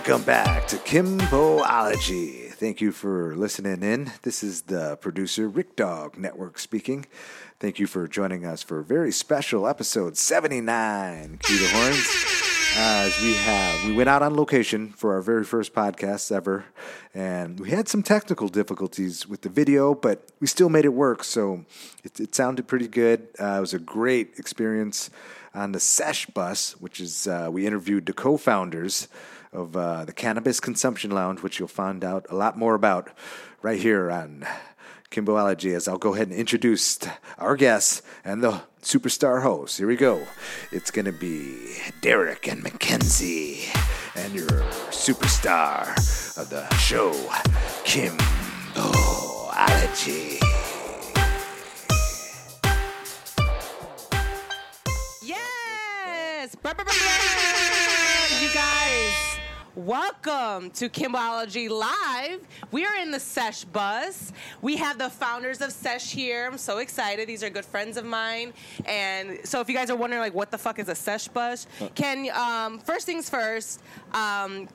Welcome back to Kimboology. Thank you for listening in. This is the producer Rick Dog Network speaking. Thank you for joining us for a very special episode 79. Cue the horns. Uh, as we have, we went out on location for our very first podcast ever, and we had some technical difficulties with the video, but we still made it work. So it, it sounded pretty good. Uh, it was a great experience on the Sesh bus, which is uh, we interviewed the co-founders of uh, the Cannabis Consumption Lounge, which you'll find out a lot more about right here on Kimboology. As I'll go ahead and introduce our guests and the superstar host. Here we go. It's going to be Derek and Mackenzie, and your superstar of the show, Kimboology. Yes! You guys, welcome to Kimboology Live. We are in the Sesh bus. We have the founders of Sesh here. I'm so excited. These are good friends of mine. And so if you guys are wondering, like, what the fuck is a Sesh bus? Can, um, first things first, um,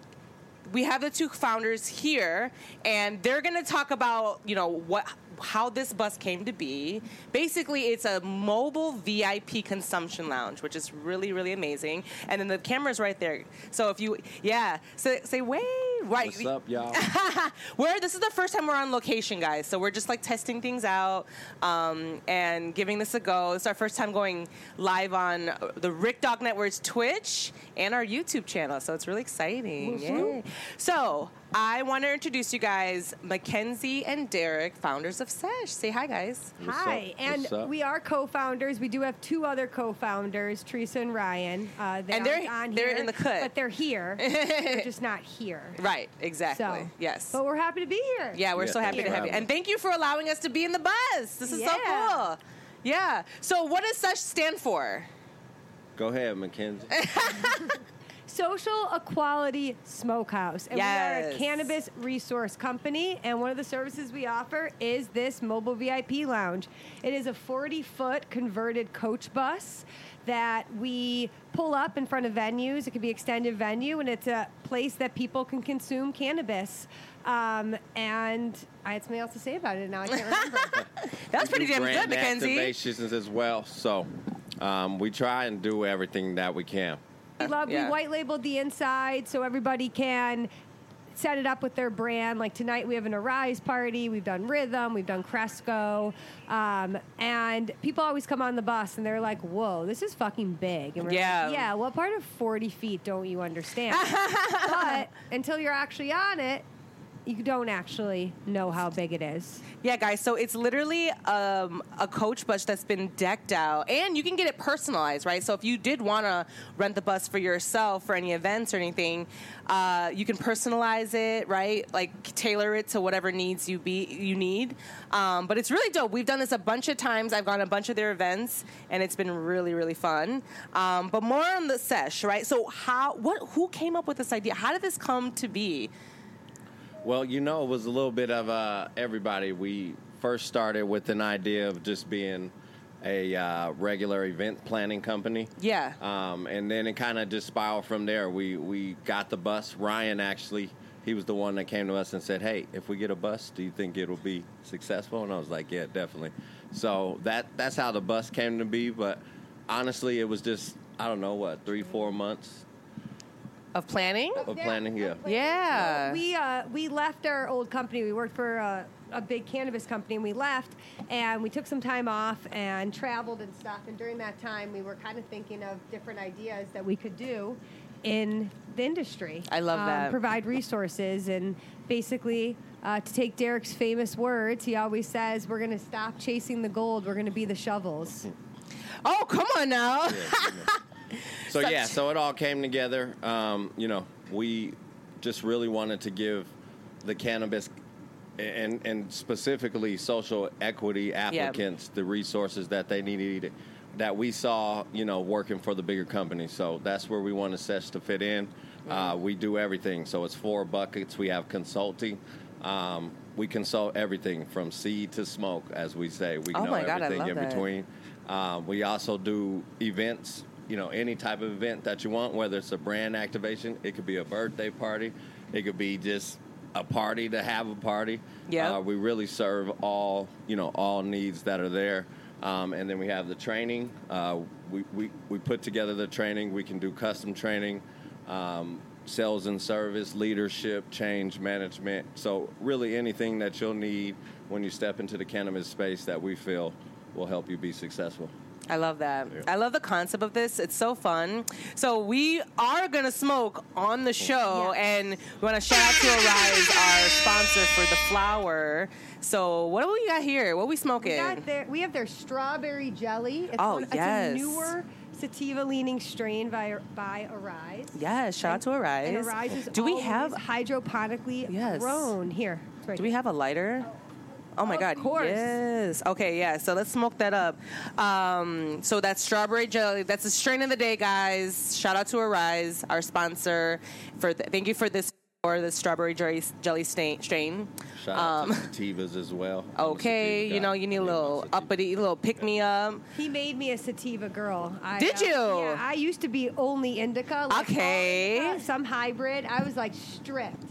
we have the two founders here, and they're going to talk about, you know, what how this bus came to be. Basically, it's a mobile VIP consumption lounge, which is really, really amazing. And then the camera's right there. So if you, yeah, so say, wait, right. What's up, y'all? we're this is the first time we're on location, guys. So we're just like testing things out um, and giving this a go. It's our first time going live on the Rick Dog Network's Twitch and our YouTube channel. So it's really exciting. So I want to introduce you guys, Mackenzie and Derek, founders of Sesh. Say hi, guys. What's Hi, up? and we are co-founders. We do have two other co-founders, Teresa and Ryan. Uh, they And they're- aren't on they're here, in the cut. but they're here. they're just not here. Right, exactly. So, yes. But we're happy to be here. Yeah, we're Yeah, so happy to have you. And thank you for allowing us to be in the bus. This is so cool. Yeah. So what does Sesh stand for? Go ahead, Mackenzie. Social Equality Smokehouse. And we are a cannabis resource company, and one of the services we offer is this mobile VIP lounge. It is a 40 foot converted coach bus that we pull up in front of venues. It could be extended venue, and it's a place that people can consume cannabis. Um, and I had something else to say about it, and now I can't remember. That's pretty We do damn good, brand Mackenzie. activations as well. So um, we try and do everything that we can. We love Yeah. we white labeled the inside so everybody can set it up with their brand. Like tonight we have an Arise party, we've done Rhythm, we've done Cresco, um, and people always come on the bus and they're like, "Whoa, this is fucking big." And we're Yeah. like, yeah. What part of forty feet don't you understand? but until you're actually on it, you don't actually know how big it is. Yeah, guys. So it's literally um, a coach bus that's been decked out, and you can get it personalized, right? So if you did want to rent the bus for yourself for any events or anything, uh, you can personalize it, right? Like tailor it to whatever needs you be you need. Um, but it's really dope. We've done this a bunch of times. I've gone a bunch of their events, and it's been really, really fun. Um, but more on the sesh, right? So how what who came up with this idea? How did this come to be? Well, you know, it was a little bit of uh, everybody. We first started with an idea of just being a uh, regular event planning company. Yeah. Um, and then it kind of just spiraled from there. We we got the bus. Ryan actually, he was the one that came to us and said, "Hey, if we get a bus, do you think it'll be successful?" And I was like, "Yeah, definitely." So that that's how the bus came to be. But honestly, it was just I don't know what three four months Of planning? of planning. Yeah. Yeah. We uh, we left our old company. We worked for a, a big cannabis company, and we left, and we took some time off and traveled and stuff. And during that time, we were kind of thinking of different ideas that we could do in the industry. I love Um, that. Provide resources and basically. Uh, to take Derek's famous words, he always says, "We're going to stop chasing the gold. We're going to be the shovels." Oh, come on now. So Such- yeah, so it all came together. Um, you know, we just really wanted to give the cannabis and and specifically social equity applicants the resources that they needed that we saw, you know, working for the bigger companies. So that's where we wanted SESH to fit in. Uh, we do everything. So it's four buckets. We have consulting. Um, we consult everything from seed to smoke, as we say. We Oh know my God, I everything love in that. between. Um, we also do events you know any type of event that you want, whether it's a brand activation, it could be a birthday party, it could be just a party to have a party. Yeah, uh, we really serve all you know all needs that are there. Um, and then we have the training. Uh, we, we, we put together the training. We can do custom training, um, sales and service, leadership, change management. So, really, anything that you'll need when you step into the cannabis space that we feel will help you be successful. I love that. Yeah. I love the concept of this. It's so fun. So we are gonna smoke on the show, yeah. and we want to shout out to Arise, our sponsor for the flower. So what do we got here? What are we smoking? We, got their, we have their strawberry jelly. It's oh one, yes, it's a newer sativa leaning strain by by Arise. Yes, shout and, out to Arise. And Arise is do we have hydroponically yes. grown here? Right do we have a lighter? Oh my of God! Course. Yes. Okay. Yeah. So let's smoke that up. Um, so that's strawberry jelly. That's the strain of the day, guys. Shout out to Arise, our sponsor. For th- thank you for this or the strawberry jelly, jelly stain, strain. Shout um, out to sativas as well. Okay, you know you need a little uppity, a little pick me up. He made me a sativa girl. I, Did you? Uh, yeah, I used to be only indica. Like okay. Indica, some hybrid. I was like stripped,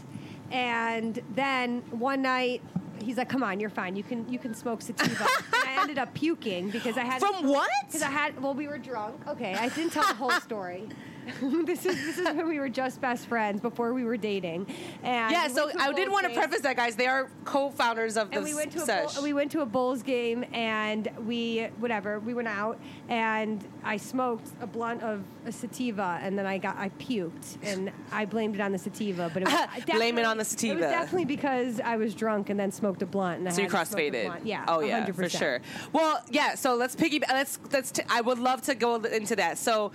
And then one night he's like, "Come on, you're fine. You can you can smoke sativa." and I ended up puking because I had from what? Because I had well, we were drunk. Okay, I didn't tell the whole story. this is this is when we were just best friends before we were dating. And yeah, so I did want to preface that, guys. They are co-founders of the we went to sesh. A we went to a Bulls game and we whatever we went out and I smoked a blunt of a sativa and then I got I puked and I blamed it on the sativa, but it was blame it on the sativa. It was definitely because I was drunk and then smoked a blunt. And I so you crossfaded. Yeah. Oh yeah, 100%. for sure. Well, yeah. So let's piggy. Let's let's. T- I would love to go into that. So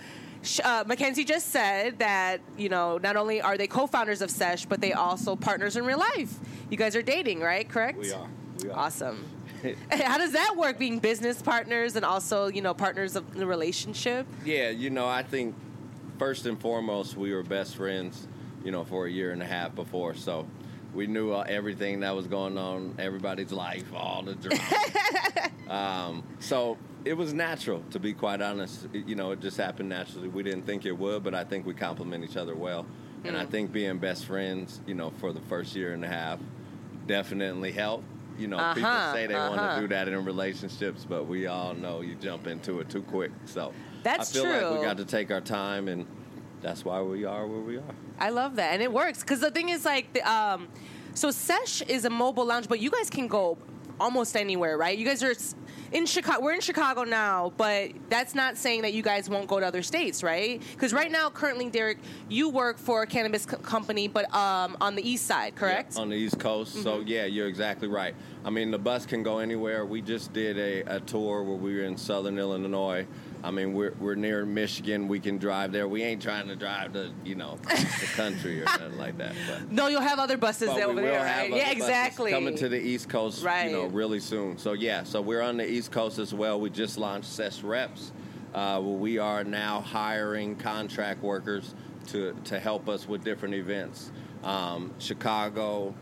uh, Mackenzie just said that you know not only are they co-founders of Sesh, but they also partners in real life. You guys are dating, right? Correct. We are. We are. Awesome. How does that work? Being business partners and also you know partners of the relationship. Yeah, you know, I think first and foremost we were best friends. You know, for a year and a half before, so we knew uh, everything that was going on, everybody's life, all the drama. um, so it was natural, to be quite honest. It, you know, it just happened naturally. We didn't think it would, but I think we complement each other well. Mm. And I mm. think being best friends, you know, for the first year and a half definitely helped. You know, uh-huh, people say they uh-huh. want to do that in relationships, but we all know you jump into it too quick. So that's I feel true. like we got to take our time, and that's why we are where we are. I love that, and it works because the thing is like, the, um, so Sesh is a mobile lounge, but you guys can go almost anywhere, right? You guys are in Chicago. We're in Chicago now, but that's not saying that you guys won't go to other states, right? Because right now, currently, Derek, you work for a cannabis co- company, but um, on the east side, correct? Yeah, on the east coast. Mm-hmm. So yeah, you're exactly right. I mean, the bus can go anywhere. We just did a, a tour where we were in southern Illinois. I mean, we're, we're near Michigan. We can drive there. We ain't trying to drive to, you know, the country or nothing like that. But, no, you'll have other buses over there, right? Yeah, exactly. Coming to the East Coast, right. you know, really soon. So yeah, so we're on the East Coast as well. We just launched Sesh Reps. Uh, we are now hiring contract workers to, to help us with different events. Um, Chicago,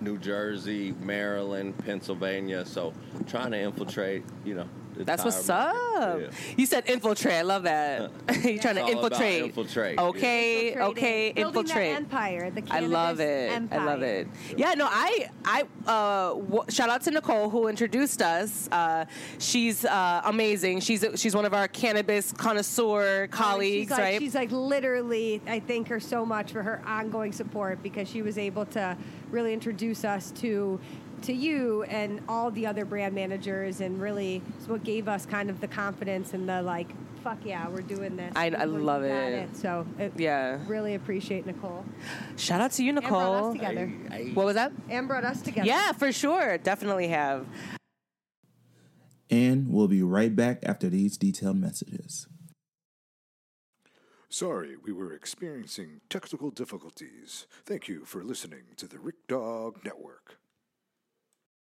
New Jersey, Maryland, Pennsylvania. So trying to infiltrate, you know, that's what's up. Yeah. You said infiltrate. I love that. You're trying to infiltrate. infiltrate. Okay, yeah. okay, infiltrate. empire. The I love it. Empire. I love it. Yeah, no, I, I, uh, w- shout out to Nicole who introduced us. Uh, she's uh, amazing. She's she's one of our cannabis connoisseur colleagues, she's like, right? She's like literally. I thank her so much for her ongoing support because she was able to really introduce us to to you and all the other brand managers and really it's what gave us kind of the confidence and the like fuck yeah we're doing this. I, I love it. it. so it, yeah. really appreciate nicole. Shout out to you nicole. and together what was that? And brought us together. Yeah for sure. Definitely have. And we'll be right back after these detailed messages. Sorry, we were experiencing technical difficulties. Thank you for listening to the Rick Dog Network.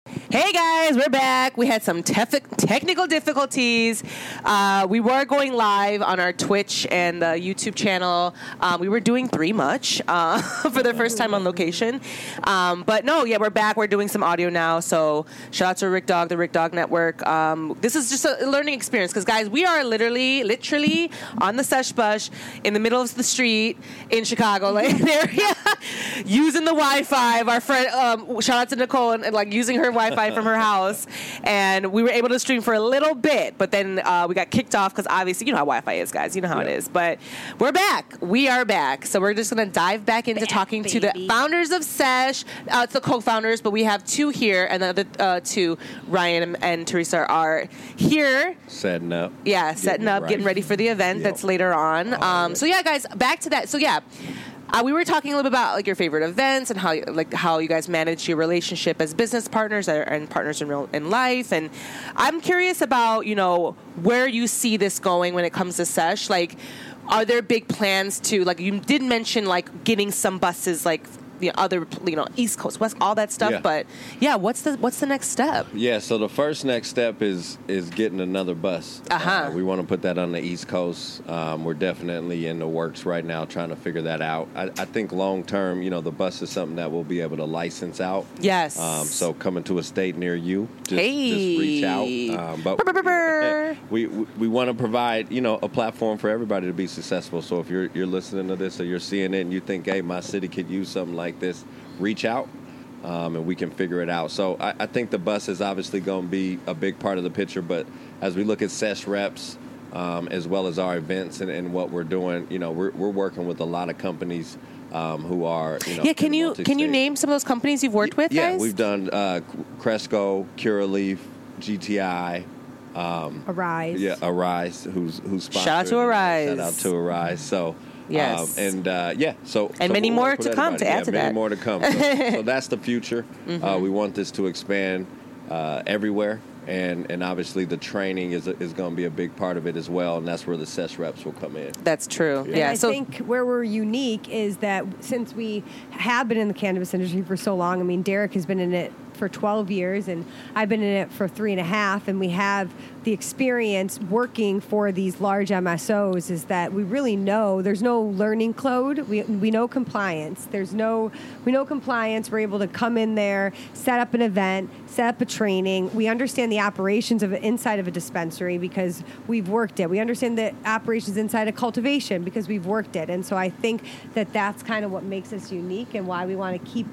Hey guys, we're back. We had some tef- technical difficulties. Uh, we were going live on our Twitch and YouTube channel. Um, we were doing three much uh, for the first time on location. Um, but no, yeah, we're back. We're doing some audio now. So shout out to Rick Dog, the Rick Dog Network. Um, this is just a learning experience because, guys, we are literally, literally on the Sesh Bush in the middle of the street in Chicago like, area using the Wi Fi. Our friend, um, shout out to Nicole, and, and like using her Wi Fi from her house, and we were able to stream for a little bit, but then uh, we got kicked off because obviously you know how Wi-Fi is, guys. You know how it is. But we're back. We are back. So we're just gonna dive back into Back, talking to the founders of Sesh. Uh, it's the co-founders, but we have two here, and the other uh, two, Ryan and, and Teresa, are here. Setting up. Yeah, setting Getting up, right. getting ready for the event Yep. that's later on. Um, Alright. so yeah, guys, back to that. So yeah. Uh, we were talking a little bit about like your favorite events and how like how you guys manage your relationship as business partners and partners in real in life. And I'm curious about you know where you see this going when it comes to Sesh. Like, are there big plans to like you did mention like getting some buses like you know, other you know East Coast, West, all that stuff. Yeah. But yeah, what's the what's the next step? Yeah, so the first next step is is getting another bus. Uh-huh. Uh, we want to put that on the East Coast. Um, we're definitely in the works right now, trying to figure that out. I, I think long term, you know, the bus is something that we'll be able to license out. Yes. Um, so coming to a state near you, just, Hey. just reach out. Um, but we we, we want to provide you know a platform for everybody to be successful. So if you're you're listening to this or you're seeing it and you think, hey, my city could use something like this, reach out. Um, and we can figure it out. So I, I think the bus is obviously going to be a big part of the picture. But as we look at Sesh reps, um, as well as our events and, and what we're doing, you know, we're, we're working with a lot of companies um, who are, you know, yeah, can you can you name some of those companies you've worked with, Yeah, guys? we've done uh, Cresco, Curaleaf, GTI. Arise. Yeah, Arise, who's who's sponsored. Shout out to Arise. Shout out to Arise. So Yes. um, and uh, yeah, so And so many more to come to add yeah, to many that. Mm-hmm. more to come. So, so that's the future. Uh, we want this to expand uh, everywhere. And, and obviously the training is, is going to be a big part of it as well, and that's where the Sesh reps will come in. That's true. And Yeah. I so think where we're unique is that since we have been in the cannabis industry for so long, I mean, Derek has been in it for 12 years, and I've been in it for three and a half, and we have the experience working for these large MSOs. Is that we really know there's no learning code. We we know compliance. There's no we know compliance. We're able to come in there, set up an event, set up a training. We understand the operations of inside of a dispensary because we've worked it. We understand the operations inside of cultivation because we've worked it. And so I think that that's kind of what makes us unique and why we want to keep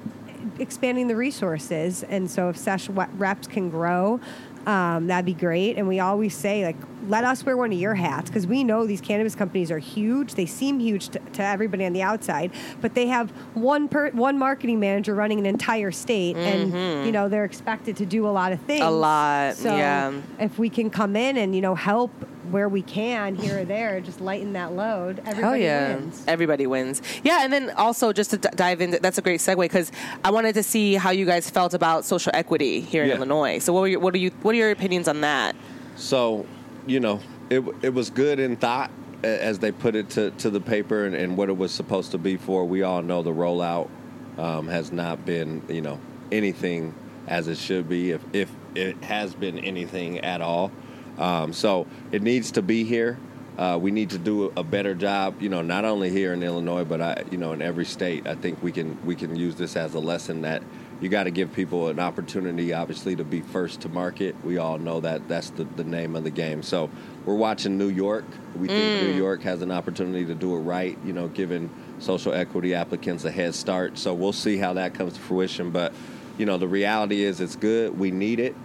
expanding the resources. And so if Sesh reps can grow, um, that'd be great. And we always say, like, let us wear one of your hats because we know these cannabis companies are huge. They seem huge to, to everybody on the outside, but they have one per, one marketing manager running an entire state, and you know they're expected to do a lot of things. Mm-hmm. A lot, So yeah. if we can come in and you know help where we can here or there, just lighten that load. Everybody Hell yeah. wins. Everybody wins. Yeah, and then also just to d- dive into that's a great segue because I wanted to see how you guys felt about social equity here in Yeah. Illinois. So what were your, what are you what are your opinions on that? So, you know, it, it was good in thought as they put it to, to the paper and, and what it was supposed to be for. We all know the rollout um, has not been, you know, anything as it should be, if, if it has been anything at all. Um, so it needs to be here. Uh, we need to do a better job, you know, not only here in Illinois, but I, you know, in every state. I think we can we can use this as a lesson that you got to give people an opportunity, obviously, to be first to market. We all know that that's the, the name of the game. So we're watching New York. We think New York has an opportunity to do it right, you know, giving social equity applicants a head start. So we'll see how that comes to fruition. But, you know, the reality is it's good. We need it.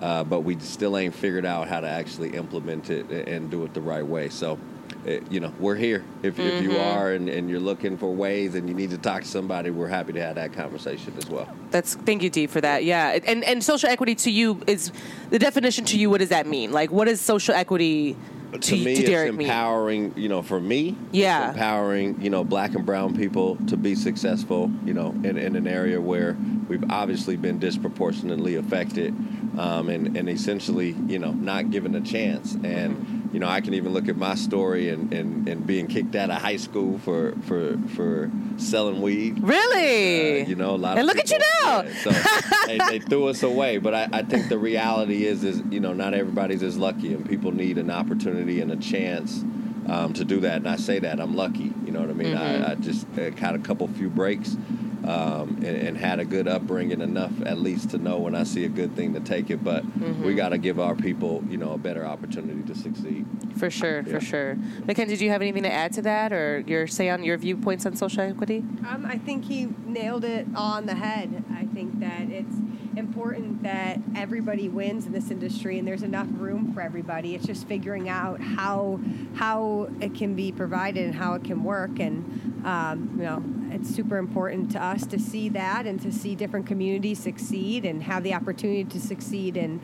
Uh, but we still ain't figured out how to actually implement it and do it the right way. So, it, you know, we're here. If, if you are and, and you're looking for ways and you need to talk to somebody, we're happy to have that conversation as well. That's thank you, Dee, for that. Yeah, and and social equity to you is the definition to you. What does that mean? Like, what is social equity to, to me, to it's empowering. You know, for me, Yeah. it's empowering. You know, black and brown people to be successful. You know, in, in an area where we've obviously been disproportionately affected, um, and and essentially, you know, not given a chance. And you know, I can even look at my story and, and, and being kicked out of high school for for for selling weed. Really? Uh, you know, a lot. And of look people, at you now. Yeah, so they, they threw us away, but I, I think the reality is is you know not everybody's as lucky, and people need an opportunity and a chance. Um, to do that, and I say that I'm lucky. You know what I mean? Mm-hmm. I, I just uh, had a couple few breaks, um, and, and, had a good upbringing enough at least to know when I see a good thing to take it. But Mm-hmm. we got to give our people, you know, a better opportunity to succeed. For sure, Yeah. for sure. Mackenzie, do you have anything to add to that, or your say on your viewpoints on social equity? Um, I think he nailed it on the head. I think that it's important that everybody wins in this industry, and there's enough room for everybody. It's just figuring out how how it can be provided and how it can work. And um, you know, it's super important to us to see that and to see different communities succeed and have the opportunity to succeed and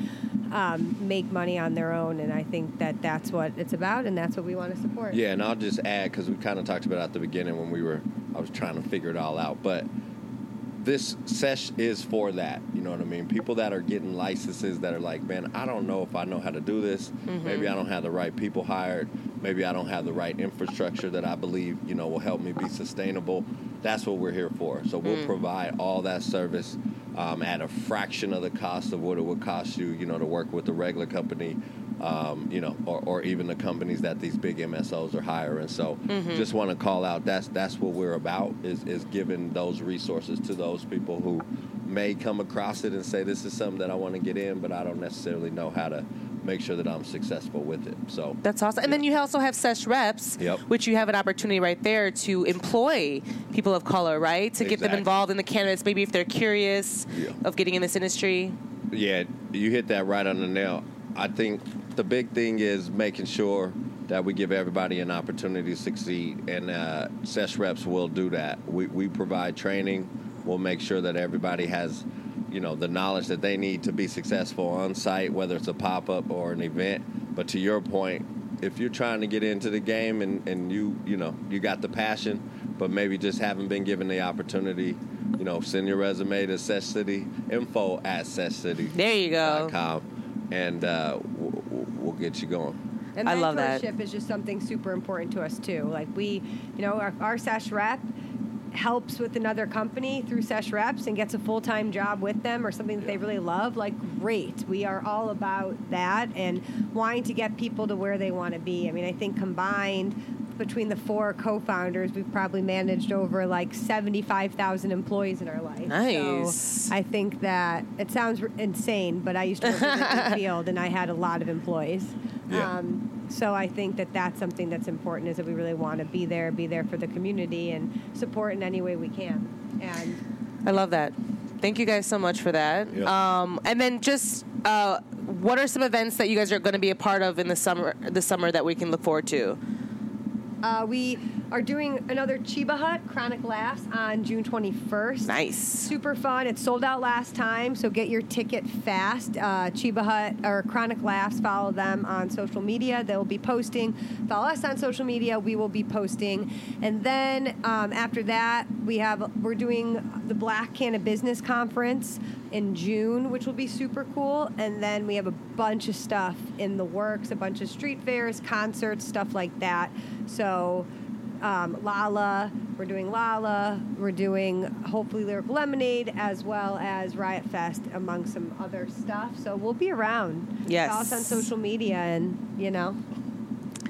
um, make money on their own. And I think that that's what it's about, and that's what we want to support. Yeah, and I'll just add because we kind of talked about it at the beginning when we were, I was trying to figure it all out, but this sesh is for that. You know what I mean? People that are getting licenses that are like, man, I don't know if I know how to do this. Maybe I don't have the right people hired. Maybe I don't have the right infrastructure that I believe, you know, will help me be sustainable. That's what we're here for. So we'll provide all that service um, at a fraction of the cost of what it would cost you, you know, to work with a regular company um, you know, or, or even the companies that these big MSOs are hiring. So just want to call out that's that's what we're about is is giving those resources to those people who may come across it and say this is something that I want to get in, but I don't necessarily know how to make sure that I'm successful with it. So That's awesome. And then you also have Sesh Reps, Yep. which you have an opportunity right there to employ people of color, right? To get them involved in the candidates, maybe if they're curious Yeah. of getting in this industry. Yeah, you hit that right on the nail. I think the big thing is making sure that we give everybody an opportunity to succeed, and uh, Sesh reps will do that. We, we provide training. We'll make sure that everybody has, you know, the knowledge that they need to be successful on site, whether it's a pop up or an event. But to your point, if you're trying to get into the game and, and you you know you got the passion, but maybe just haven't been given the opportunity, you know, send your resume to Sesh City info at Sesh City There you go. com, and uh, get you going. And I love that. mentorship is just something super important to us too. Like we, you know, our, our Sesh rep helps with another company through Sesh reps and gets a full time job with them or something that they really love. Like great, we are all about that and wanting to get people to where they want to be. I mean, I think combined. Between the four co-founders, we've probably managed over like seventy-five thousand employees in our life. Nice. So I think that it sounds r- insane, but I used to work in the field and I had a lot of employees. Yeah. Um, so I think that that's something that's important is that we really want to be there, be there for the community, and support in any way we can. And I love that. Thank you guys so much for that. Yeah. Um, and then just uh, what are some events that you guys are going to be a part of in the summer? The summer that we can look forward to. Uh, we are doing another Chiba Hut Chronic Laughs on June 21st. Nice. Super fun. It sold out last time, so get your ticket fast. Uh, Chiba Hut or Chronic Laughs, follow them on social media. They'll be posting. Follow us on social media. We will be posting. And then um, after that, we have we're doing the Black Can of Business Conference in June, which will be super cool. And then we have a bunch of stuff in the works, a bunch of street fairs, concerts, stuff like that. So um, Lolla. We're doing Lolla. We're doing hopefully Lyrical Lemonade as well as Riot Fest among some other stuff. So we'll be around. Yes. Follow us on social media and, you know.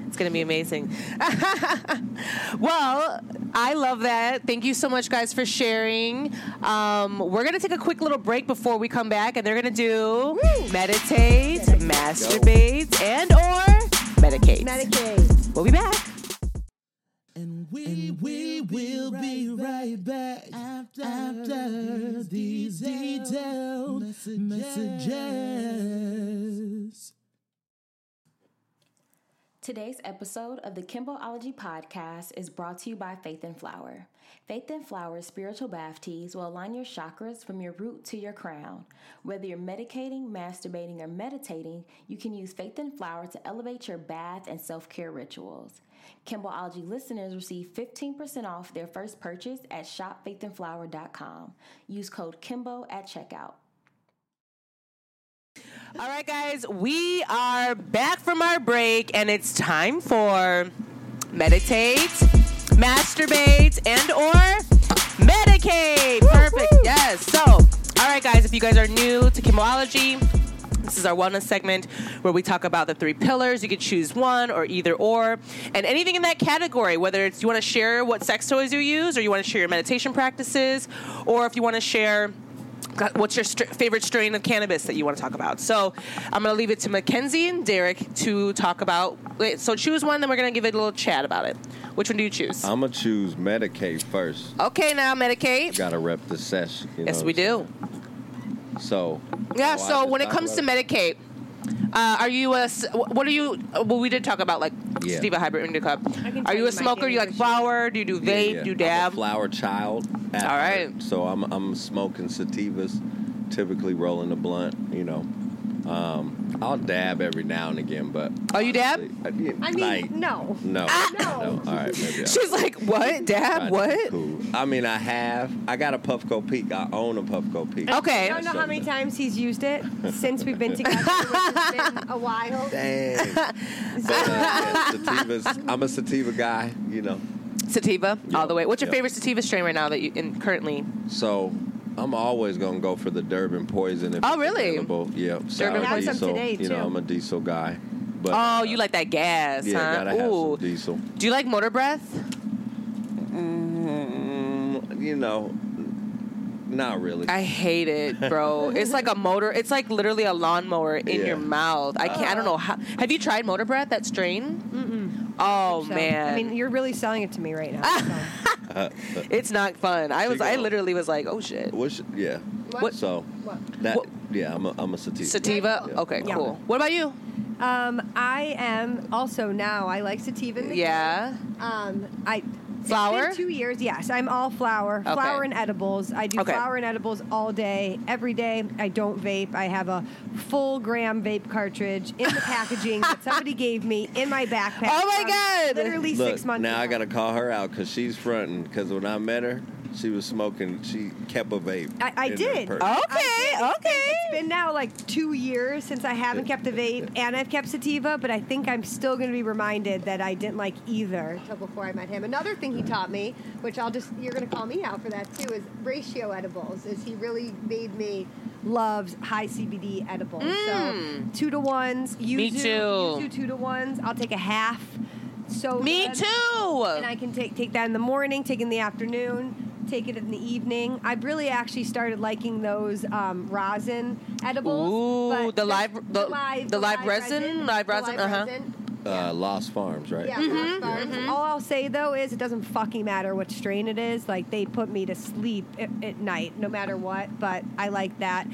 It's going to be amazing. well, I love that. Thank you so much, guys, for sharing. Um, we're going to take a quick little break before we come back, and they're going to do meditate, masturbate, and or medicate. Medicaid. We'll be back. And we, we will be right back after, after these detailed messages. Today's episode of the Kimboology podcast is brought to you by Faith and Flower. Faith and Flower spiritual bath teas will align your chakras from your root to your crown. Whether you're medicating, masturbating, or meditating, you can use Faith and Flower to elevate your bath and self care rituals. Kimboology listeners receive 15% off their first purchase at shopfaithandflower.com. Use code KIMBO at checkout. All right, guys, we are back from our break, and it's time for meditate, masturbate, and or medicate. Perfect. Yes. So, all right, guys, if you guys are new to Kimboology. This is our wellness segment where we talk about the three pillars. You could choose one or either or, and anything in that category. Whether it's you want to share what sex toys you use, or you want to share your meditation practices, or if you want to share uh, what's your st- favorite strain of cannabis that you want to talk about. So I'm going to leave it to Mackenzie and Derek to talk about. Wait, so choose one, then we're going to give it a little chat about it. Which one do you choose? I'm gonna choose Medicaid first. okay, now Medicaid. Got to rep the sesh. Yes, we do. So. Yeah. So when it comes to about? Medicaid, uh, are you a? s- What are you? Well, we did talk about like Yeah. sativa hybrid indica. Are you you a smoker? You like flower? Do you do vape? yeah. Do you I'm a dab? flower child. All right. heart. So I'm I'm smoking sativas, typically rolling a blunt. You know, um, I'll dab every now and again, but Oh, you dab? honestly, I, I mean, like, no. no, No. All right, maybe. I'll- She's like, what? Dab? try What? Cool. I mean, I have. I got a Puffco Peak. I own a Puffco Peak. Okay. I don't know how many times he's used it since we've been together, been a while. Dang. but, uh, yeah, sativas. I'm a sativa guy. You know. Sativa, all the way. What's your yeah. favorite sativa strain right now that you in currently? So I'm always gonna go for the Durban poison. If Oh, it's really? Available. Yeah, sour Durban Had some diesel. today, you know. I'm a diesel guy. But, Oh, uh, you like that gas, Yeah, huh? gotta have Ooh. some diesel. Do you like motor breath? Mm, you know, not really. I hate it, bro. it's like a motor. It's like literally a lawnmower in Yeah. your mouth. I can't. I don't know how. Have you tried motor breath? That strain? Mm-mm. Oh So, man. I mean, you're really selling it to me right now. so. it's not fun. I was. I literally was like, oh shit. Which, yeah. What? So What? that What- yeah, I'm a, I'm a sativa. Sativa. Yeah. Okay, Yeah. cool. What about you? Um, I am also now. I like sativa. Yeah. Um, I. Flower? It's been two years. Yes, I'm all flour. Okay. Flower and edibles. I do Okay. flower and edibles all day, every day. I don't vape. I have a full gram vape cartridge in the packaging that somebody gave me in my backpack. Oh my God. Literally Look, six months. now I gotta call her out because she's fronting. Because when I met her, she was smoking. She kept a vape. I, I did. Okay, I did. okay. It's been now like two years since I haven't kept a vape and I've kept sativa, but I think I'm still going to be reminded that I didn't like either until before I met him. Another thing he taught me, which I'll just, you're going to call me out for that too, is ratio edibles, is he really made me love high CBD edibles. Mm. So two to ones, yuzu, Me too. yuzu two to ones. I'll take a half. So Me good. too. And I can take take that in the morning, take it in the afternoon, take it in the evening. I've really actually started liking those um, rosin edibles. Ooh, but the live- the- the live resin? Live the resin, uh-huh. Uh, Lost Farms, right? Yeah, Lost Farms. All I'll say though is it doesn't fucking matter what strain it is. Like they put me to sleep at, at night, no matter what. But I like that.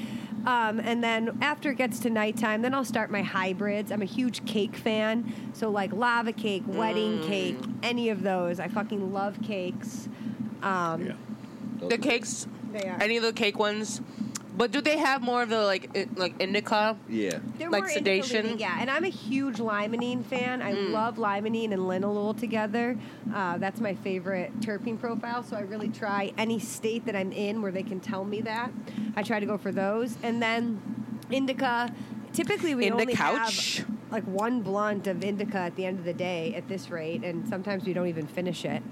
Um, and then after it gets to nighttime, then I'll start my hybrids. I'm a huge cake fan, so like lava cake, wedding Mm. cake, any of those. I fucking love cakes. Um, Yeah. Those The cakes. They are. Any of the cake ones. But do they have more of the like i- like indica? Yeah. They're Like more sedation? indica-leaning, Yeah, and I'm a huge limonene fan. I love limonene and linalool together. Uh, that's my favorite terpene profile. So I really try any state that I'm in where they can tell me that. I try to go for those, and then indica. Typically, we In the only couch? have like one blunt of indica at the end of the day at this rate, and sometimes we don't even finish it.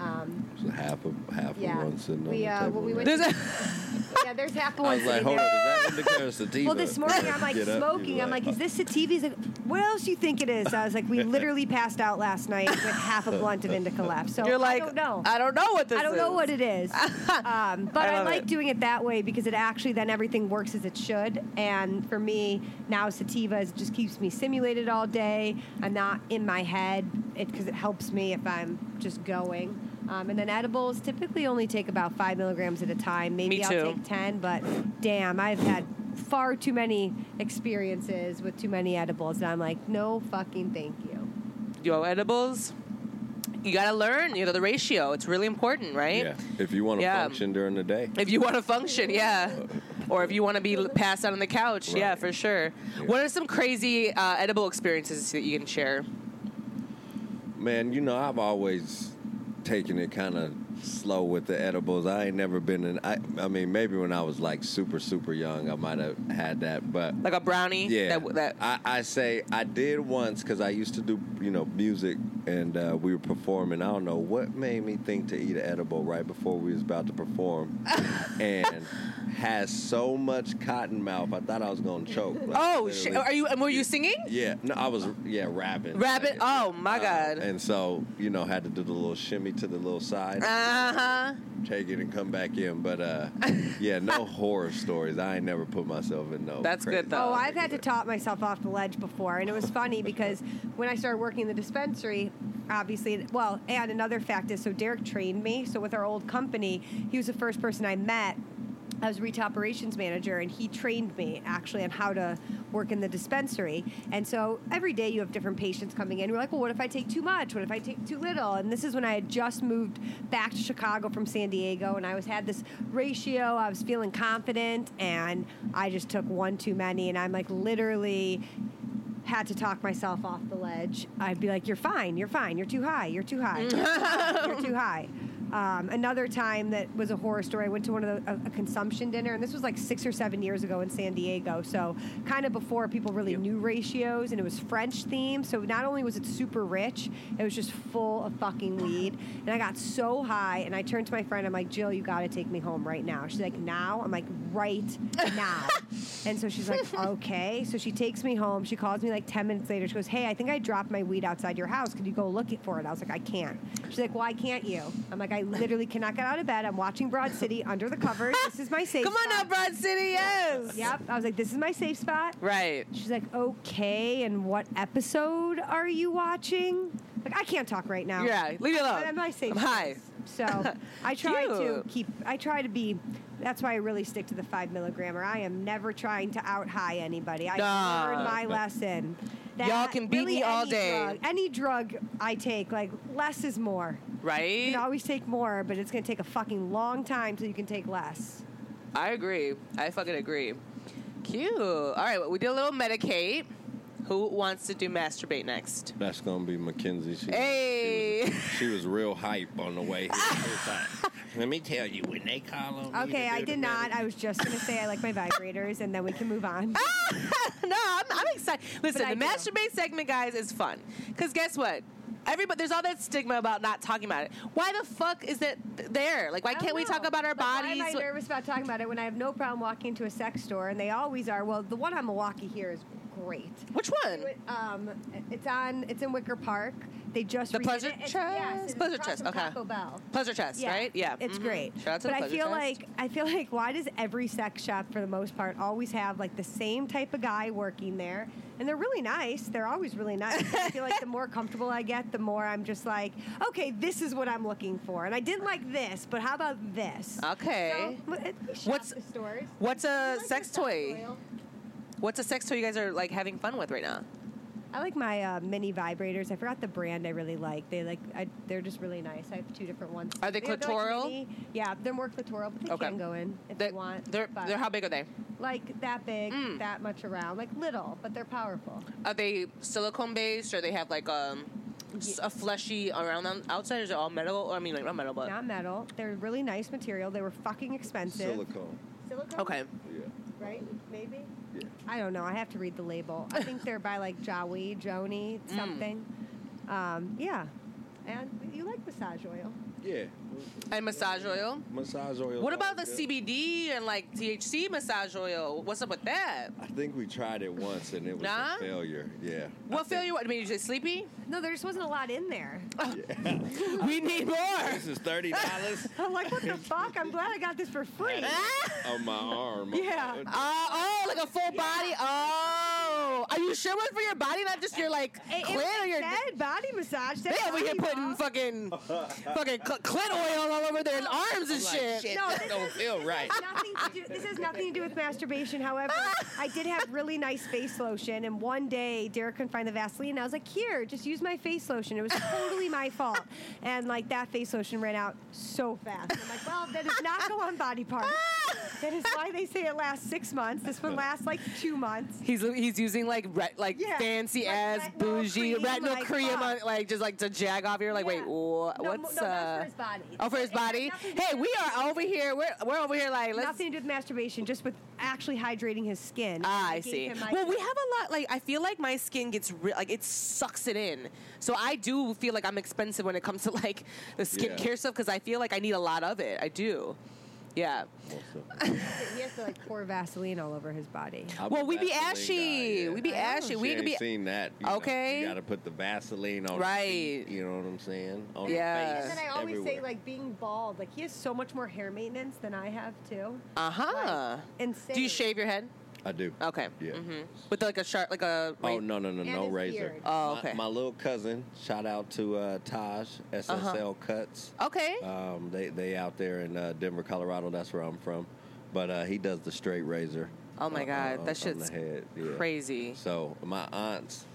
Um, So half of half Yeah. of one sitting We, on uh, table. when we right? went There's a, yeah, there's half of I one was like, sitting hold there. up, is that indica or sativa? Well, this morning I'm like Get up, smoking. you're I'm like, is this sativa? He's like, what else do you think it is? I was like, we literally passed out last night with half a blunt of indica left. So you're like, I don't know. I don't know what this I don't is. know what it is. um, but I I, like it. doing it that way because it actually then everything works as it should. And for me, now sativa is, just keeps me simulated all day. I'm not in my head because it, helps me if I'm just going. Um, and then edibles typically only take about five milligrams at a time. Maybe Me I'll too. take 10, but damn, I've had far too many experiences with too many edibles. And I'm like, no fucking thank you. Yo, edibles. You gotta learn, you know, the ratio. It's really important, right? Yeah. If you want to Yeah. function during the day. If you want to function, yeah. Or if you want to be passed out on the couch, yeah, for sure. Yeah. What are some crazy uh, edible experiences that you can share? Man, you know, I've always taken it kind of slow with the edibles. I ain't never been in. I, I mean, maybe when I was like super super young, I might have had that, but Like a brownie. yeah, That, that I, I say I did once because I used to do you know music and uh, we were performing. I don't know what made me think to eat an edible right before we was about to perform, and had so much cotton mouth I thought I was gonna choke. Like, oh, sh- are you? Were you singing? Yeah, no, I was yeah rapping. Rabbit. Oh my Uh, god. and so you know had to do the little shimmy to the little side, Uh huh. take it and come back in. But uh, yeah, no horror stories. I ain't never put myself in no. That's good, though. Oh, I've had to top myself off the ledge before, and it was funny because when I started working in the dispensary, obviously, well, and another fact is, so Derek trained me. So with our old company, he was the first person I met. I was retail operations manager, and he trained me actually on how to work in the dispensary. And so every day you have different patients coming in. You're like, well, what if I take too much? What if I take too little? And this is when I had just moved back to Chicago from San Diego, and I was had this ratio. I was feeling confident, and I just took one too many, and I'm like literally had to talk myself off the ledge. I'd be like, "You're fine. You're fine. You're too high. You're too high. You're too high." Um, another time that was a horror story. I went to one of the, a, a consumption dinner, and this was like six or seven years ago in San Diego. So kind of before people really knew ratios, and it was French themed. So not only was it super rich, it was just full of fucking weed. And I got so high, and I turned to my friend. I'm like, "Jill, you got to take me home right now." She's like, "Now?" I'm like, "Right now." and so she's like, "Okay." So she takes me home. She calls me like ten minutes later. She goes, "Hey, I think I dropped my weed outside your house. Could you go look for it?" I was like, "I can't." She's like, "Why can't you?" I'm like, "I literally cannot get out of bed. I'm watching Broad City under the covers. This is my safe spot. Come on now. Broad City. Yes. Yep. I was like, "This is my safe spot." Right. She's like, "Okay." And what episode are you watching? Like, I can't talk right now. Yeah. Leave me alone. I'm my safe I'm high. So I try to keep. I try to be. That's why I really stick to the five milligrammer. I am never trying to out high anybody. I Nah. learned my lesson. Y'all can beat really me all any day. Drug, any drug I take, like less is more. Right? You can always take more, but it's going to take a fucking long time till you can take less. I agree. I fucking agree. Cute. All right. Well, we did a little medicate. Who wants to do masturbate next? That's gonna be Mackenzie. She, Hey. she, was, she was real hype on the way here. She was like, Let me tell you, when they call on Okay, I did not. medical- I was just going to say I like my vibrators, and then we can move on. no, I'm, I'm excited. Listen, the do. masturbate segment, guys, is fun. Because guess what? Everybody, there's all that stigma about not talking about it. Why the fuck is it there? Like, why I don't can't we talk about our Like, Why bodies? am I nervous about talking about it when I have no problem walking into a sex store and they always are? Well, the one on Milwaukee here is great. Which one? Um, it's on. It's in Wicker Park. They just The Pleasure it. Chest? Yes, Pleasure Chest, okay. Taco Bell. Pleasure chest, right? Yeah. it's Mhm. great. Shout out to but the I feel Chest. like I feel like why does every sex shop for the most part always have like the same type of guy working there? And they're really nice. They're always really nice. I feel like the more comfortable I get, the more I'm just like, okay, this is what I'm looking for. And I didn't like this, but how about this? Okay. So, but it- we shop What's- the stores. What's a like sex toy? Oil. What's a sex toy you guys are like having fun with right now? I like my uh, mini vibrators. I forgot the brand I really like. They like I, they're just really nice. I have two different ones. Are they They're- they're like clitoral? mini. yeah, they're more clitoral, but they Okay. can go in if They, you want. they're, but they're how big are they? like that big, Mm. that much around, like little, but they're powerful. Are they silicone based or they have like um s- a fleshy around them. outside? Or is it all metal? Or I mean, like not metal, but Not metal. They're really nice material. They were fucking expensive. silicone. Silicone. okay. Yeah. Right? Maybe. Yeah. I don't know. I have to read the label. I think they're by like Jawi, Joni, Mm. something. Um, yeah. And you like massage oil? Yeah. And massage oil. Massage oil. What about the CBD and like THC massage oil? What's up with that? I think we tried it once and it was Nah? a failure. Yeah. What failure? I mean, you just sleepy? No, there just wasn't a lot in there. we need more. This is thirty dollars I'm like, what the fuck? I'm glad I got this for free. on my arm. Yeah. Uh, oh, like a full body. Oh, are you sure it's for your body, not just your like It, clit or your? said body massage. said They over here putting fucking, fucking cl- clit oil all over their arms and shit. No, that this don't feel right. nothing to do, this has nothing to do with masturbation. However, I did have really nice face lotion, and one day Derek couldn't find the Vaseline. And I was like, "Here, just use my face lotion." It was totally my fault, and like that face lotion ran out so fast. I'm like, "Well, that does not go on body parts." That is why they say it lasts six months. This one lasts like two months. He's he's using like re- like Yeah, fancy like ass retinol bougie cream, retinol like, cream on, like just like to jag off here. Like wait, Yeah. wha- No, what's no, uh? that's for his body. Oh, for his body. Hey, we are over here. We're we're over here like let's. Nothing to do with masturbation, just with actually hydrating his skin. Ah, I see. him, like, Well, we have a lot. Like, I feel like my skin gets re- like it sucks it in. So I do feel like I'm expensive when it comes to like the skincare Yeah. stuff because I feel like I need a lot of it. I do. Yeah. Also, He has to like pour Vaseline all over his body. I'm Well, a we be ashy. guy, yeah. We be ashy. We could be. seen that. you know. Okay. you got to put the Vaseline on. Right. The feet, you know what I'm saying? On Yeah. Face, And then I always say, like, being bald, like, he has so much more hair maintenance than I have, too. Uh huh. Insane. Do you shave your head? I do. Okay. Yeah. hmm With like a sharp, like a. Oh no no no And no razor. beard. Oh, My- okay. My, little cousin, shout out to uh, Taj SSL Uh-huh. Cuts. Okay. Um, they they out there in uh, Denver, Colorado. That's where I'm from. But uh, he does the straight razor. Oh my uh, God, on- that on shit's the head. Yeah. Crazy. So my aunts.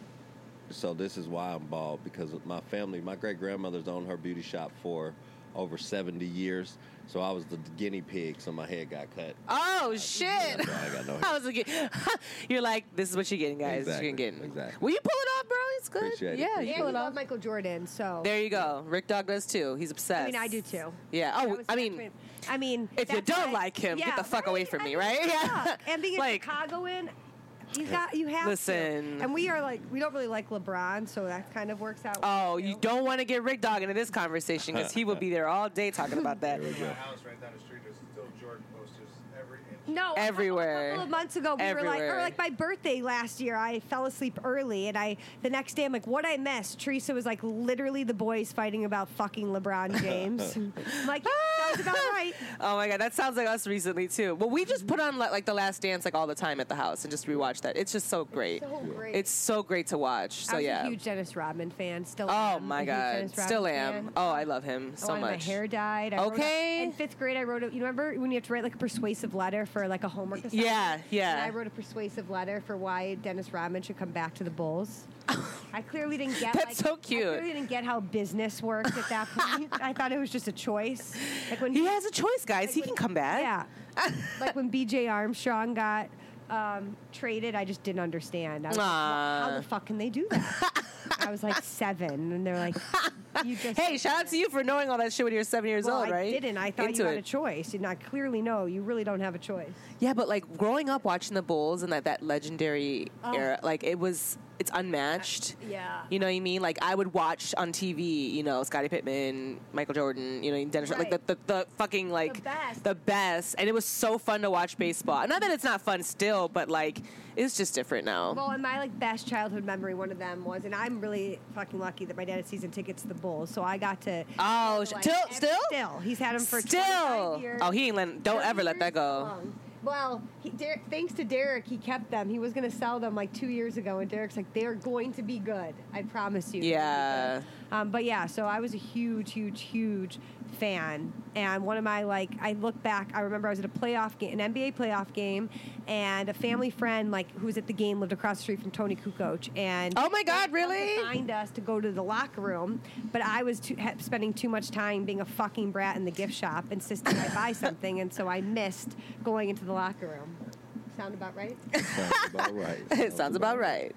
So this is why I'm bald because my family, my great grandmother's owned her beauty shop for over 70 years. So I was the guinea pig, so my head got cut. Oh shit! I got no hair. I was like, you're like, this is what you're getting, guys. Exactly, You're getting. exactly. Will you pull it off, bro? It's good. Appreciate it, yeah, appreciate you And pull it off. Michael Jordan, so. There you go. Rick Dog does too. He's obsessed. I mean, I do too. Yeah. Oh, was I mean, I mean, if you don't like him, get the fuck away from I me, mean, right? Yeah. And being Like- a Chicagoan, he's got you have Listen. to. And we are like, we don't really like LeBron, so that kind of works out. oh, you don't want to get Rick Dog into this conversation because he will be there all day talking about that. There we go. my house right down the street, there's still Jordan posters every inch. No, Everywhere. A couple of months ago, we were like, or like my birthday last year, I fell asleep early, and I the next day I'm like, what I missed? Teresa was like, literally the boys fighting about fucking LeBron James. I'm like, yeah, sounds about right. Oh my god, that sounds like us recently too. Well, we just put on like the Last Dance like all the time at the house and just rewatch that. It's just so great. So great. It's so great to watch. So yeah. a huge Dennis Rodman fan. Still. Oh am my god, still am. fan. Oh, I love him I so wanted much. My hair dyed. I wrote a- Okay. in fifth grade, I wrote. A, you remember when you have to write like a persuasive letter for like a homework assignment? Yeah, yeah. And I wrote a persuasive letter for why Dennis Rodman should come back to the Bulls. I clearly didn't get. That's like, so cute. I clearly didn't get how business worked at that point. I thought it was just a choice. Like when He has a choice, guys. He can come back. Yeah. like when B.J. Armstrong got um, traded, I just didn't understand. I was like. How the fuck can they do that? I was like seven, and they're like, you just. Hey, shout out to you for knowing all that shit when you were seven years well, old, right? I didn't. I thought Into you had it. a choice, and I clearly know you really don't have a choice. Yeah, but like growing up watching the Bulls and that that legendary Oh. era, like it was, it's unmatched. Yeah. You know what I mean? Like I would watch on TV, you know, Scottie Pippen, Michael Jordan, you know, Dennis, like the, the the fucking like best. the best, and it was so fun to watch baseball. Not that it's not fun still, but like it's just different now. Well, and my like best childhood memory, one of them was, and I'm really fucking lucky that my dad had season tickets to the Bulls, so I got to. Oh, like, sh- still? still, he's had them for Still, years. oh, he ain't let. Don't ever let that go. long. Well, he, Der- thanks to Derek, he kept them. He was going to sell them like two years ago, and Derek's like, "They're going to be good. I promise you." Yeah. Good." Um, but yeah, so I was a huge, huge, huge fan, and one of my like, I look back. I remember I was at a playoff game, an NBA playoff game, and a family friend like who was at the game lived across the street from Toni Kukoc, and Oh my God, they really? Signed us to go to the locker room, but I was too, ha- spending too much time being a fucking brat in the gift shop, insisting I buy something, and so I missed going into the locker room. Sound about right? Sounds about right. it sounds about right.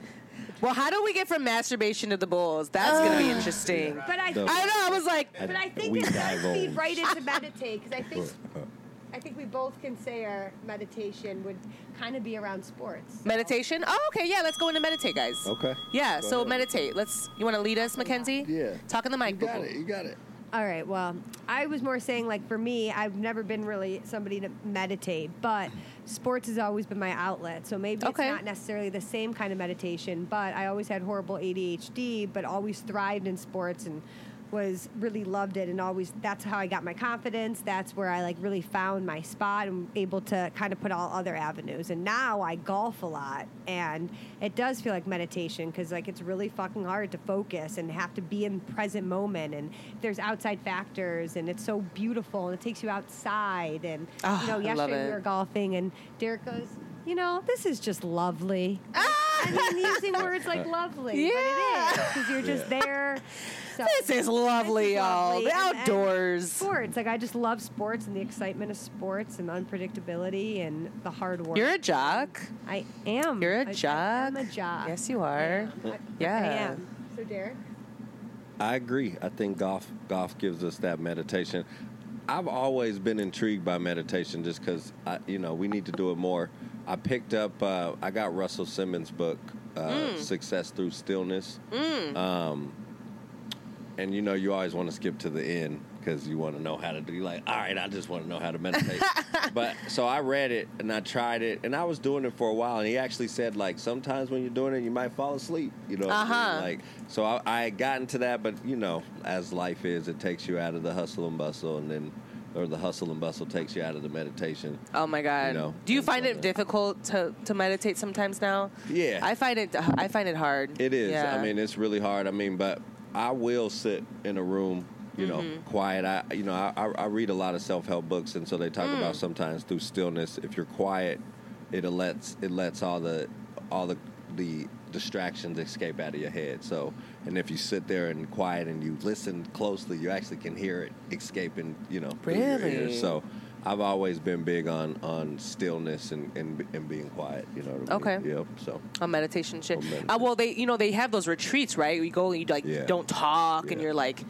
Well, how do we get from masturbation to the Bulls? That's gonna be interesting. But I, No. I don't know. I was like, but I think We it does feed right into meditate because I think I think we both can say our meditation would kind of be around sports. So- meditation. Oh, okay. Yeah, let's go into meditate, guys. Okay. Yeah. Go So ahead. meditate. Let's. You want to lead us, Mackenzie? Yeah. Talk in the mic. You got boo-boo. it. You got it. All right. Well, I was more saying like for me, I've never been really somebody to meditate, but sports has always been my outlet. So maybe Okay. it's not necessarily the same kind of meditation, but I always had horrible ADHD, but always thrived in sports and was really loved it and always that's how I got my confidence. That's where I like really found my spot and able to kind of put all other avenues. And now I golf a lot and it does feel like meditation because like it's really fucking hard to focus and have to be in present moment and there's outside factors and it's so beautiful and it takes you outside and Ah, you know yesterday we were golfing and Derek goes you know this is just lovely Ah! I mean, using words like lovely, Yeah. but it is because you're just there. So. This is lovely, This is y'all. lovely. The And- and outdoors. sports, like I just love sports and the excitement of sports and unpredictability and the hard work. You're a jock. I am. You're a I- jock. I'm a jock. Yes, you are. am. I- Yeah. I am. So Derek. I agree. I think golf golf gives us that meditation. I've always been intrigued by meditation just because you know we need to do it more. I picked up. Uh, I got Russell Simmons' book, uh, Mm. "Success Through Stillness," um, and you know you always want to skip to the end because you want to know how to do. You're like, all right, I just want to know how to meditate. but so I read it and I tried it, and I was doing it for a while. And he actually said like sometimes when you're doing it, you might fall asleep. You know, what I mean? Uh-huh. like so I, I had gotten to that, but you know, as life is, it takes you out of the hustle and bustle, and then or the hustle and bustle takes you out of the meditation. Oh my god. You know, Do you find it difficult to, to meditate sometimes now? Yeah. I find it I find it hard. It is. Yeah. I mean, it's really hard. I mean, but I will sit in a room, you know, Mm-hmm. quiet. I, you know, I, I I read a lot of self help books, and so they talk Mm. about sometimes through stillness. If you're quiet, it lets it lets all the all the the distractions escape out of your head. So, and if you sit there and quiet and you listen closely, you actually can hear it escaping, you know, through your Really? ears. So. I've always been big on, on stillness and, and, and being quiet, you know. What I mean? Okay. Yep. So a meditation shit. On meditation. Uh, well, they you know they have those retreats, right? You go and you like Yeah. don't talk, and you're like.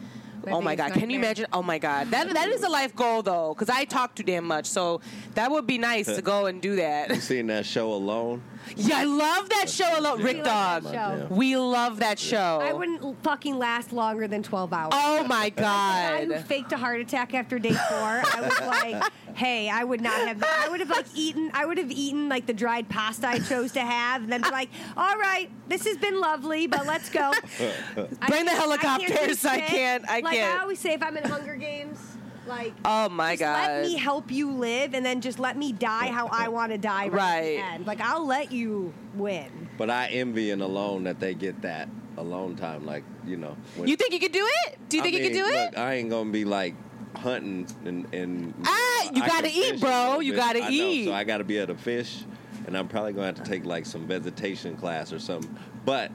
My oh my God! Can you nightmare. imagine? Oh my God! That that is a life goal though, because I talk too damn much. So that would be nice to go and do that. seeing that show alone. Yeah, I love that show. Alone, Yeah. Rick We Dog. show. We love that show. I wouldn't fucking last longer than 12 hours. Oh my God. I faked a heart attack after day four. I was like, hey, I would not have. I would have like eaten. I would have eaten like the dried pasta I chose to have, and then be like, all right, this has been lovely, but let's go. I Bring the can't- helicopters. I can't- I like, can't. I always say, if I'm in Hunger Games, like. Oh my just God! Let me help you live, and then just let me die how I want to die. Right. At Right. the end. Like I'll let you win. But I envy and alone that they get that alone time. Like you know, when, You think you could do it? Do you I think you could do it? Look, I ain't gonna be like hunting and and Ah, you I gotta eat, bro. You gotta I know, eat. so I gotta be able to fish, and I'm probably gonna have to take like some vegetation class or something. But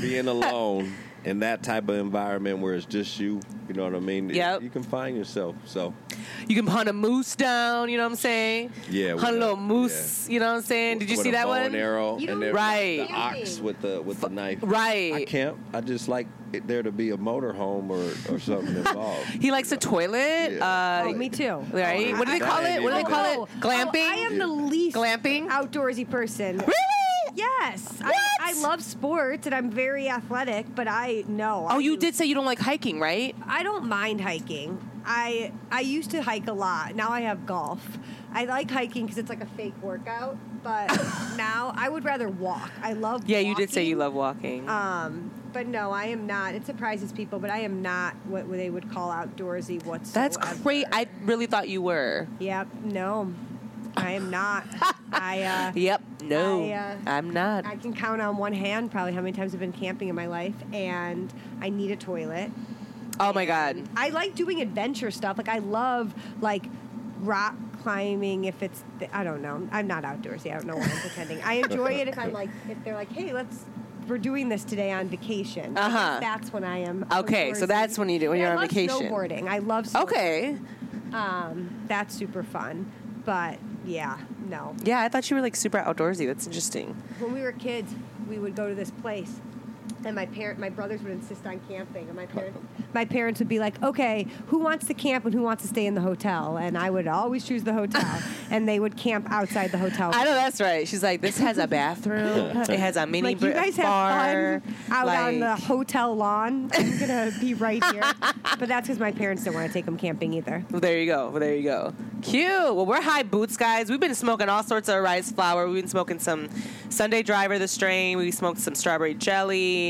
being alone in that type of environment where it's just you, you know what I mean? Yep. You can find yourself. So You can hunt a moose down. You know what I'm saying? Yeah, Hunt a a- little moose. You know what I'm saying? Did you with see a that bow one? And arrow, You and don't Right. the ox with the with the knife. Right. I camp. I just like it there to be a motorhome or, or something involved. He likes a toilet. Yeah. Uh, Oh, me too. Right? Oh, What do they call it? What do they call it? Glamping? Oh, I am the least Glamping? outdoorsy person. Really? Yes. I, What? I love sports and I'm very athletic, but I no. Oh, I you do- did say you don't like hiking, right? I don't mind hiking. I I used to hike a lot. Now I have golf. I like hiking because it's like a fake workout, but now I would rather walk. I love. Yeah, you did say you love walking. Um, but no, I am not. It surprises people, but I am not what they would call outdoorsy whatsoever. That's great. I really thought you were. Yep. No, I am not. I. Uh, Yep. No, I, uh, I'm not. I can count on one hand probably how many times I've been camping in my life, and I need a toilet. oh my god. I like doing adventure stuff. Like I love like rock climbing. If it's I don't know. I'm not outdoorsy. I don't know what I'm pretending. I enjoy it if I'm like if they're like, hey, let's. We're doing this today on vacation. Uh-huh. That's when I am. Okay, so that's when you do- when And you're I on love vacation. Snowboarding. I love. Snowboarding. Okay. Um, that's super fun. But yeah, no. Yeah, I thought you were like super outdoorsy. That's interesting. when we were kids, we would go to this place, and my parent, my brothers would insist on camping, and my parents, my parents would be like, "Okay, who wants to camp and who wants to stay in the hotel?" And I would always choose the hotel, and they would camp outside the hotel. I know that's right. She's like, this has a bathroom. it has a mini like you guys bar. have fun out on the hotel lawn. I'm gonna be right here, but that's because my parents didn't want to take them camping either. Well, there you go. Well, there you go. Cute. Well, we're high boots, guys. We've been smoking all sorts of rice flour. We've been smoking some Sunday Driver, the strain. We smoked some strawberry jelly.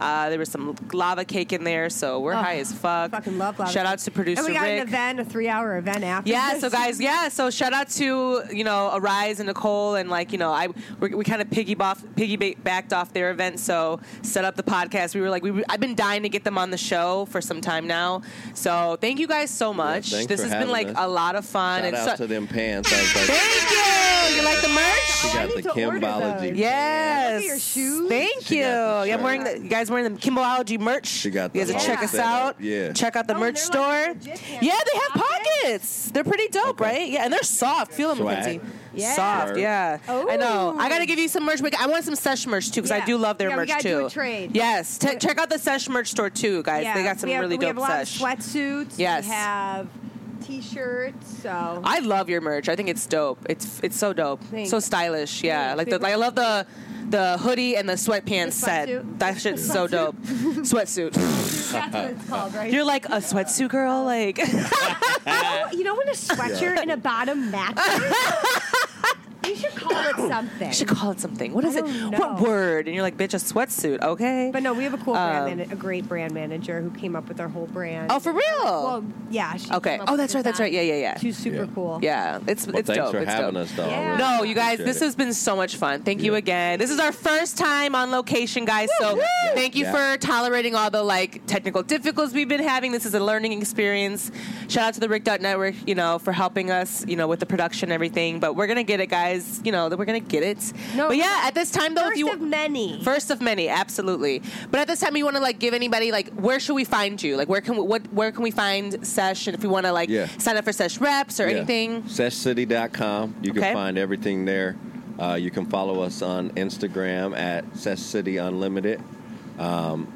Uh, there was some lava cake in there, so we're Oh, high as fuck. Fucking love lava. Shout out to producer And we got Rick. an event, a three-hour event after. Yeah, this. so guys, yeah, so shout out to you know Arise and Nicole, and like you know I we, we kind of piggybacked piggybacked off their event, so set up the podcast. We were like, we I've been dying to get them on the show for some time now, so thank you guys so much. thanks this for has been like us. a lot of fun. Shout and out so- to them pants. I was like, thank you. You like the merch? She Oh, I got need the to order Kimboology. those. Yes. Look at your shoes. Thank She you. Yeah, I'm wearing the you guys wearing the Kimboology merch. She got You guys the check us out. Yeah. Check out the Oh, merch store. like yeah, they have Pockets? pockets. They're pretty dope, Okay. right? Yeah, and they're soft. Feel them, Swag. Quincy. Yeah. Soft, Word. yeah. I know. I got to give you some merch. I want some Sesh merch too because I do love their Yeah, we merch gotta too. do a trade. Yes, T- check out the Sesh merch store too, guys. Yeah, they got some we have, really we dope have a lot of sweatsuits. Yes. We have t-shirts. So I love your merch. I think it's dope. It's it's so dope. Thanks. So stylish. Yeah. Thanks. Like the like I love the the hoodie and the sweatpants The set. That shit's so dope. Sweatsuit. that's what it's called, right? You're like a sweatsuit girl, like you know when a sweatshirt and a bottom matches? you should call it something. I should call it something. What is it? don't What word? And you're like, bitch, a sweatsuit, okay? But no, we have a cool brand, Um, man- a great brand manager who came up with our whole brand. Oh, for real? Well, yeah. She Okay. Oh, that's right, that's right. Yeah, yeah, yeah. She's super Yeah. cool. yeah, it's Well, it's thanks dope. for it's having dope. us, though. Yeah. really No, you guys, this it. has been so much fun. Thank you again. This is our first time on location, guys. So thank you Yeah. for tolerating all the like technical difficulties we've been having. This is a learning experience. Shout out to the Rick Dog Network, you know, for helping us, you know, with the production and everything. But we're gonna get it, guys. You know, that we're gonna get it. No, but yeah, at this time though, First if you of many. First of many, absolutely. But at this time, you want to like give anybody like where should we find you? Like where can we, what where can we find Sesh? And if we want to like Yeah. sign up for Sesh reps or Yeah. anything, SeshCity.com. You can Okay. find everything there. Uh, you can follow us on Instagram at Sesh City Unlimited. Um,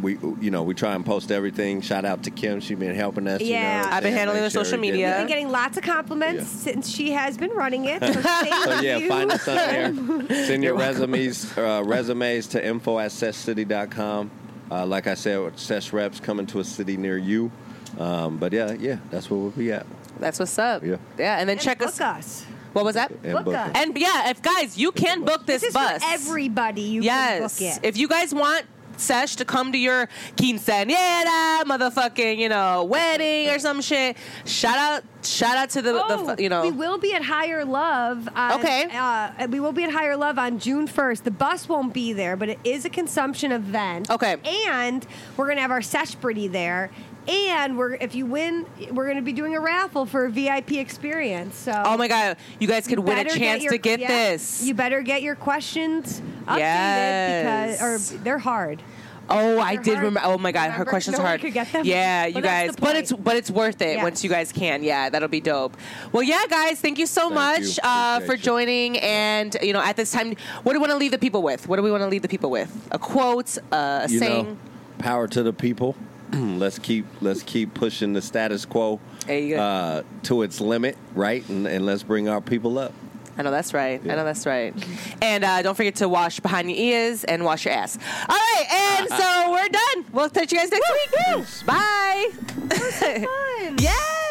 we, you know, we try and post everything. Shout out to Kim; she's been helping us. you know, Yeah. I've been handling make the social we get- media. We've been getting lots of compliments Yeah. since she has been running it. So, thank So yeah, you. find us on there. Send your resumes uh, resumes to info at seshcity.com. Uh, like I said, Sesh reps coming to a city near you. Um, but yeah, yeah, that's where we'll be at. that's what's up. Yeah. yeah. And then And check book us. us. What was that? And Book book us. And yeah, if guys, you can book this, This is bus. for everybody. You yes. can book it. If you guys want Sesh to come to your quinceañera, motherfucking, you know, wedding or some shit, shout out, shout out to the, Oh, the you know. we will be at Higher Love. On, Okay. Uh, we will be at Higher Love on June 1st. The bus won't be there, but it is a consumption event. Okay. And we're to have our Seshbritty there. And we're if you win, we're going to be doing a raffle for a VIP experience. So Oh my god, you guys could win a better chance your- to get yeah, this. You better get your questions updated Yes. because or they're hard. Oh, I They're did remember. Oh my god, her questions No are hard. could get them? Yeah, you But guys. But it's but it's worth it Yes. once you guys can. Yeah, that'll be dope. Well, yeah, guys, thank you so Thank much you. uh, Appreciate for you. joining. And you know, at this time, what do we want to leave the people with? What do we want to leave the people with? A quote, uh, a you saying. know, power to the people. let's keep let's keep pushing the status quo There uh, to its limit, right? And, and let's bring our people up. I know that's right. I know that's right. And uh, don't forget to wash behind your ears and wash your ass. All right, and so we're done. We'll touch you guys next week. Bye. Fun. yes. So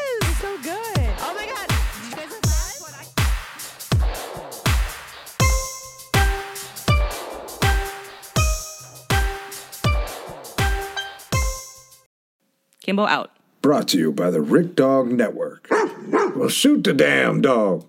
Kimbo out. Brought to you by the Rick Dog Network. well, shoot the damn dog.